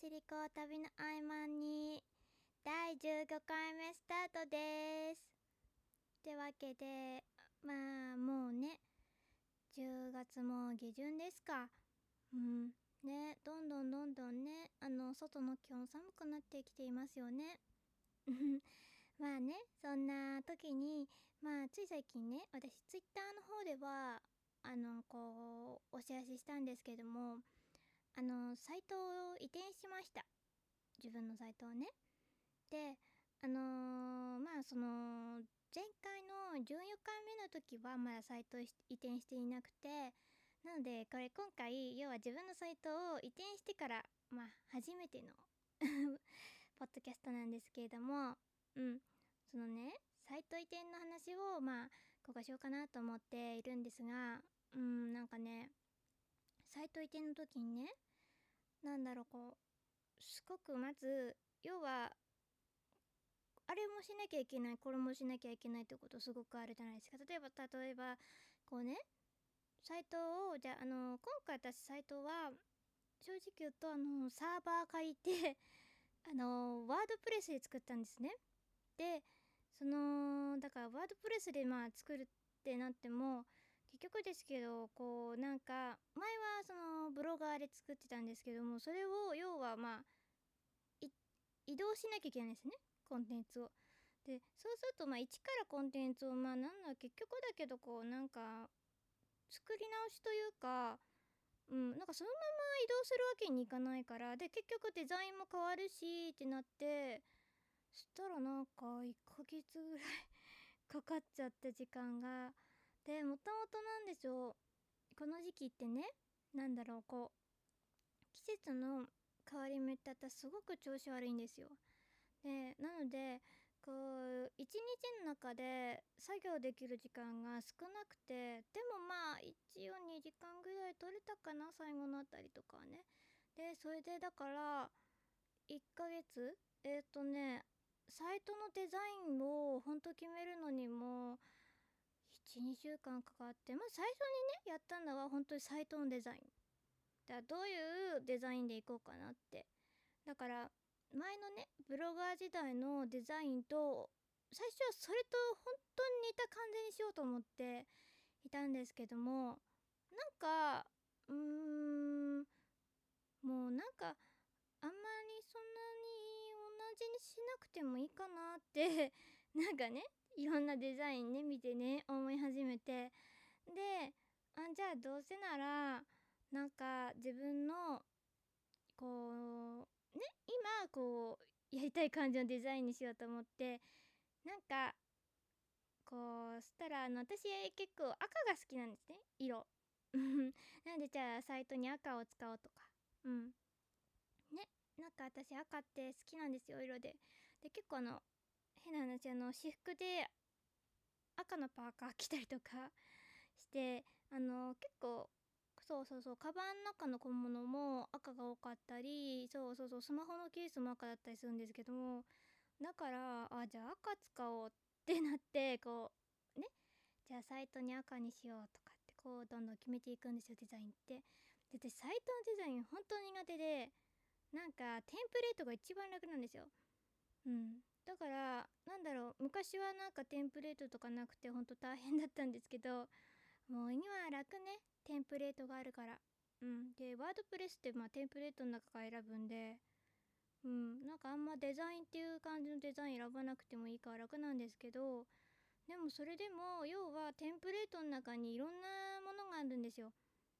しりこ旅の合間に第15回目スタートです。ってわけでまあもうね10月も下旬ですか。うんねどんどんどんどんねあの外の気温寒くなってきていますよね。まあねそんな時にまあつい最近ね私ツイッターの方ではあのこうお知らせしたんですけどもあのサイトを移転しました。自分のサイトをね。であのー、まあその前回の14回目の時はまだサイト移転していなくてなのでこれ今回要は自分のサイトを移転してからまあ初めての ポッドキャストなんですけれどもうん。そのねサイト移転の話をまあここしようかなと思っているんですがうんなんかねサイト移転の時にねなんだろうこうすごくまず要はあれもしなきゃいけないこれもしなきゃいけないってことすごくあるじゃないですか。例えば例えばこうねサイトをじゃああの今回私サイトは正直言うとあのサーバー借りて あのワードプレスで作ったんですね。でそのだからワードプレスでまあ作るってなっても局ですけどこうなんか前はそのブロガーで作ってたんですけどもそれを要はまあ移動しなきゃいけないですねコンテンツを。でそうするとまあ一からコンテンツをまあなんだ結局だけどこうなんか作り直しというかうんなんかそのまま移動するわけにいかないからで結局デザインも変わるしってなってそしたらなんか1ヶ月ぐらい かかっちゃった時間が。でもともとなんでしょうこの時期ってね何だろうこう季節の変わり目って私すごく調子悪いんですよ。でなのでこう一日の中で作業できる時間が少なくてでもまあ一応2時間ぐらい取れたかな最後のあたりとかはね。でそれでだから1ヶ月えっ、ー、とねサイトのデザインをほんと決めるのにも12週間かかってまあ最初にねやったのは本当にサイトのデザイン。だからどういうデザインでいこうかなって。だから前のねブロガー時代のデザインと最初はそれと本当に似た感じにしようと思っていたんですけどもなんかうーんもうなんかあんまりそんなに同じにしなくてもいいかなって なんかねいろんなデザインね見てね思い始めて。であじゃあどうせならなんか自分のこうね今こうやりたい感じのデザインにしようと思ってなんかこうしたらあの私結構赤が好きなんですね色。なんでじゃあサイトに赤を使おうとか。うん。ねなんか私赤って好きなんですよ色で。で結構あの変な話あの私服で赤のパーカー着たりとかしてあの結構そうそうそうカバンの中の小物も赤が多かったりそうそうそうスマホのケースも赤だったりするんですけどもだからあじゃあ赤使おうってなってこうねじゃあサイトに赤にしようとかってこうどんどん決めていくんですよデザインって。で私サイトのデザイン本当に苦手でなんかテンプレートが一番楽なんですよ。うんだからなんだろう昔はなんかテンプレートとかなくてほんと大変だったんですけどもう今は楽ねテンプレートがあるから。うん。でワードプレスってまあテンプレートの中から選ぶんでうん。なんかあんまデザインっていう感じのデザイン選ばなくてもいいから楽なんですけどでもそれでも要はテンプレートの中にいろんなものがあるんですよ。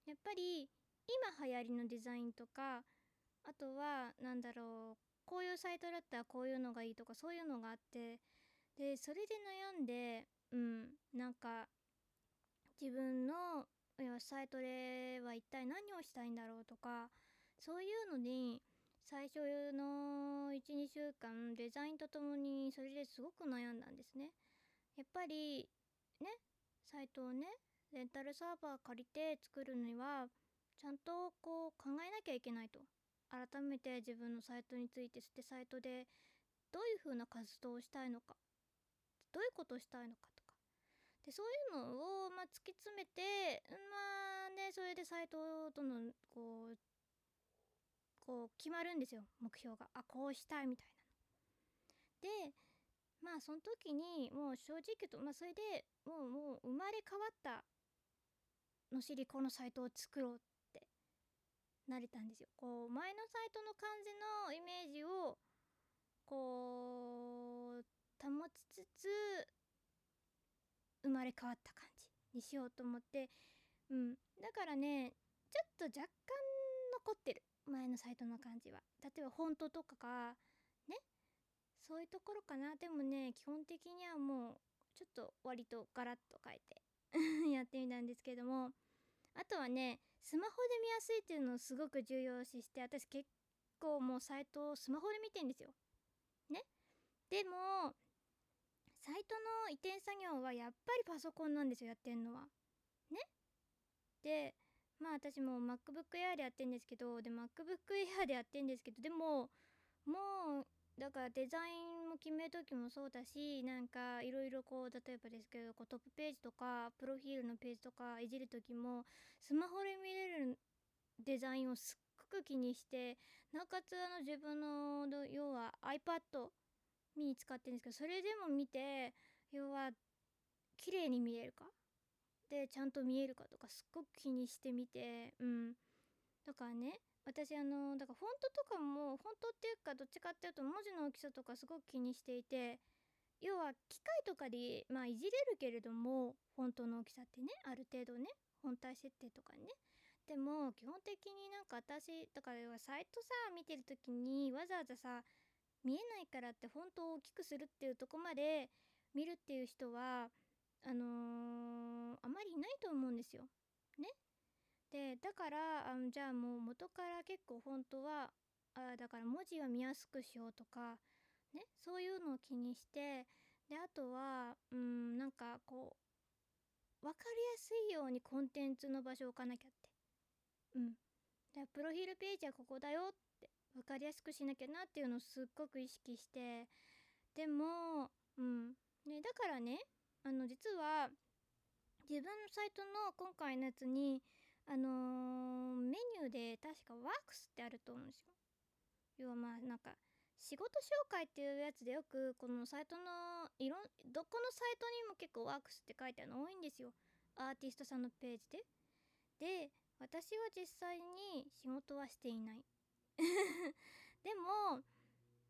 やっぱり今流行りのデザインとかあとは何だろうこういうサイトだったらこういうのがいいとかそういうのがあってでそれで悩んでうんなんか自分のサイトでは一体何をしたいんだろうとかそういうのに最初の12週間デザインとともにそれですごく悩んだんですね。やっぱりねサイトをねレンタルサーバー借りて作るにはちゃんとこう考えなきゃいけないと。改めて自分のサイトについてしてサイトでどういう風な活動をしたいのかどういうことをしたいのかとか。でそういうのを、まあ、突き詰めてまあねそれでサイトをどんどんこうこうう決まるんですよ。目標が。あこうしたいみたいなの。でまあその時にもう正直言うとまあそれでもうもう生まれ変わったのしりこのサイトを作ろうってなれたんですよ。こう前のサイトの感じのイメージをこう保ちつつ生まれ変わった感じにしようと思って。うん。だからねちょっと若干残ってる。前のサイトの感じは。例えばフォントとかがね。そういうところかな。でもね基本的にはもうちょっと割とガラッと変えて やってみたんですけども。あとはねスマホで見やすいっていうのをすごく重要視して私結構もうサイトをスマホで見てんですよ。ね？でもサイトの移転作業はやっぱりパソコンなんですよやってんのは。ね？でまあ私も MacBook Air でやってんですけどで MacBook Air でやってんですけどでももうだからデザインも決める時もそうだしなんかいろいろこう例えばですけどこうトップページとかプロフィールのページとかいじる時もスマホで見れるデザインをすっごく気にしてなおかつあの自分の要は iPad ミニ使ってるんですけどそれでも見て要は綺麗に見えるかでちゃんと見えるかとかすっごく気にしてみてうん。だからね私あのだからフォントとかもフォントっていうかどっちかっていうと文字の大きさとかすごく気にしていて要は機械とかでまあいじれるけれどもフォントの大きさってねある程度ね本体設定とかねでも基本的になんか私だから要はサイトさ見てる時にわざわざさ見えないからってフォントを大きくするっていうとこまで見るっていう人はあのー、あまりいないと思うんですよ。ね？でだからあのじゃあもう元から結構本当はあだから文字を見やすくしようとかねそういうのを気にしてであとはうんなんかこう分かりやすいようにコンテンツの場所を置かなきゃって。うん。でプロフィールページはここだよって分かりやすくしなきゃなっていうのをすっごく意識してでもうん。ねだからねあの実は自分のサイトの今回のやつにあのー、メニューで確かワークスってあると思うんですよ。要はまあなんか仕事紹介っていうやつでよくこのサイトのいろんどこのサイトにも結構ワークスって書いてあるの多いんですよ。アーティストさんのページで。で私は実際に仕事はしていない。でも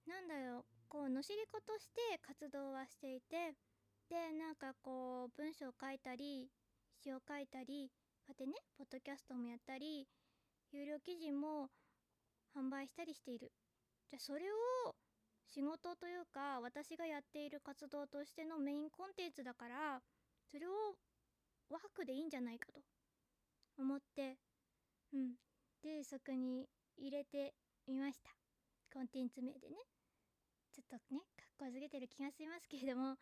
なんだろうこうのしり子として活動はしていてでなんかこう文章を書いたり詩を書いたりこうやってねポッドキャストもやったり有料記事も販売したりしている。じゃあそれを仕事というか私がやっている活動としてのメインコンテンツだからそれをワークでいいんじゃないかと思ってうん。でそこに入れてみました。コンテンツ名でね。ちょっとねかっこづけてる気がしますけれども。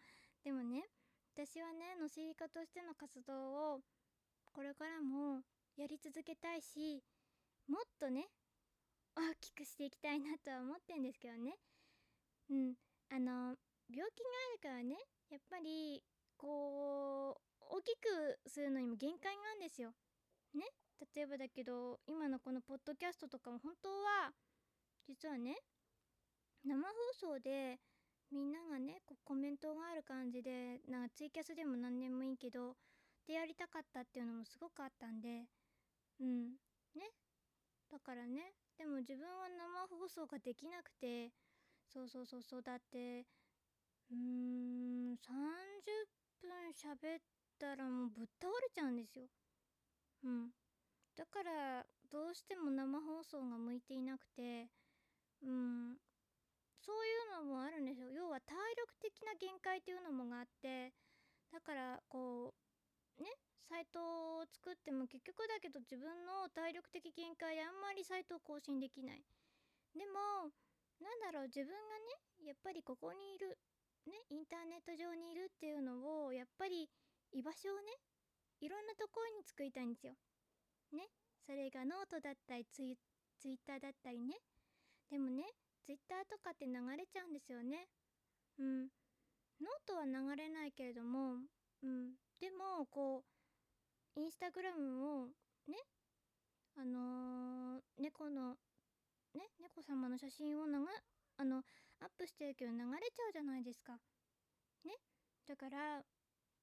でもね私はねのしり家としての活動をこれからもやり続けたいしもっとね大きくしていきたいなとは思ってんですけどね。うん。あの病気があるからねやっぱりこう大きくするのにも限界があるんですよ。ね。例えばだけど今のこのポッドキャストとかも本当は実はね生放送でみんながねこうコメントがある感じでなんかツイキャスでも何年もいいけどでやりたかったっていうのもすごくあったんでうん。ね。だからね。でも自分は生放送ができなくてそうそうそうそう。だってうーん30分喋ったらもうぶっ倒れちゃうんですよ。うん。だからどうしても生放送が向いていなくてうん。そういうのもあるんですよ。要は体力的な限界っていうのもがあってだからこうサイトを作っても結局だけど自分の体力的限界であんまりサイトを更新できない。でもなんだろう自分がねやっぱりここにいるねインターネット上にいるっていうのをやっぱり居場所をねいろんなところに作りたいんですよ。ねそれがノートだったりツイツイッターだったりね。でもねツイッターとかって流れちゃうんですよね。うん。ノートは流れないけれどもうん。でもこうインスタグラムをねあのー、猫のね猫様の写真を流あのアップしてるけど流れちゃうじゃないですか。ね？だから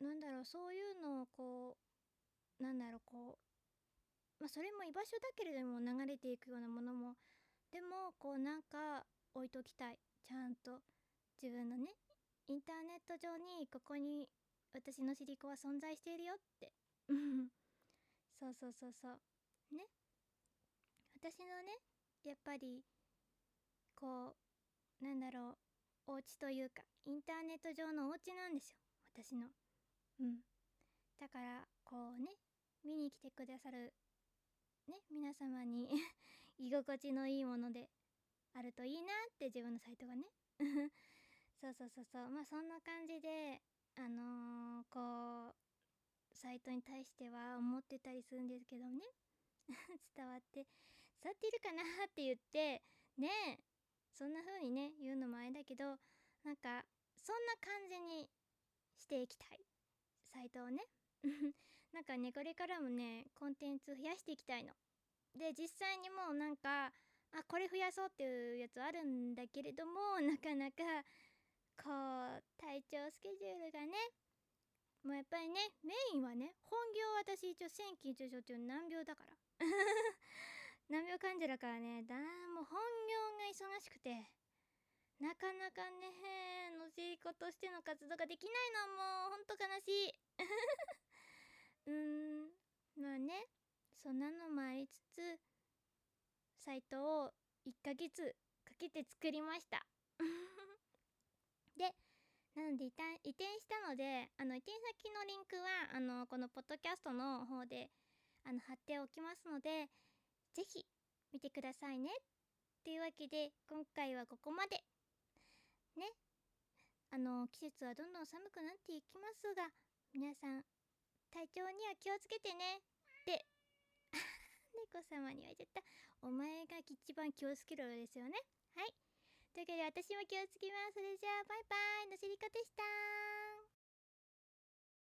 なんだろうそういうのをこうなんだろうこうまあそれも居場所だけれども流れていくようなものもでもこうなんか置いときたい。ちゃんと自分のねインターネット上にここに私のシリコは存在しているよって。そうそうそうそう。ね。私のねやっぱりこうなんだろうお家というかインターネット上のお家なんですよ。私の。うん。だからこうね見に来てくださるね皆様に 居心地のいいものであるといいなって自分のサイトがね。そうそうそうそう。まあそんな感じであのー、こうサイトに対しては思ってたりするんですけどね。伝わって伝わっているかなって言ってねえそんな風にね言うのもあれだけどなんかそんな感じにしていきたい。サイトをね。なんかねこれからもねコンテンツ増やしていきたいの。で実際にもうなんかあこれ増やそうっていうやつあるんだけれども なかなかこう体調スケジュールがねもうやっぱりねメインはね本業私一応線緊張症っていう難病だから。難病患者だからねだもう本業が忙しくてなかなかねのし子としての活動ができないのはもうほんと悲しい。うーんまあねそんなのもありつつサイトを1ヶ月かけて作りました。でなので移転したのであの移転先のリンクはあのこのポッドキャストの方であの貼っておきますので是非見てくださいね。っていうわけで今回はここまで。ね。あの季節はどんどん寒くなっていきますが皆さん体調には気をつけてね。って。猫様に言われちゃった。お前が一番気をつけろですよね。はい。というわけで私も気をつけます。それじゃあバイバイのしりこでした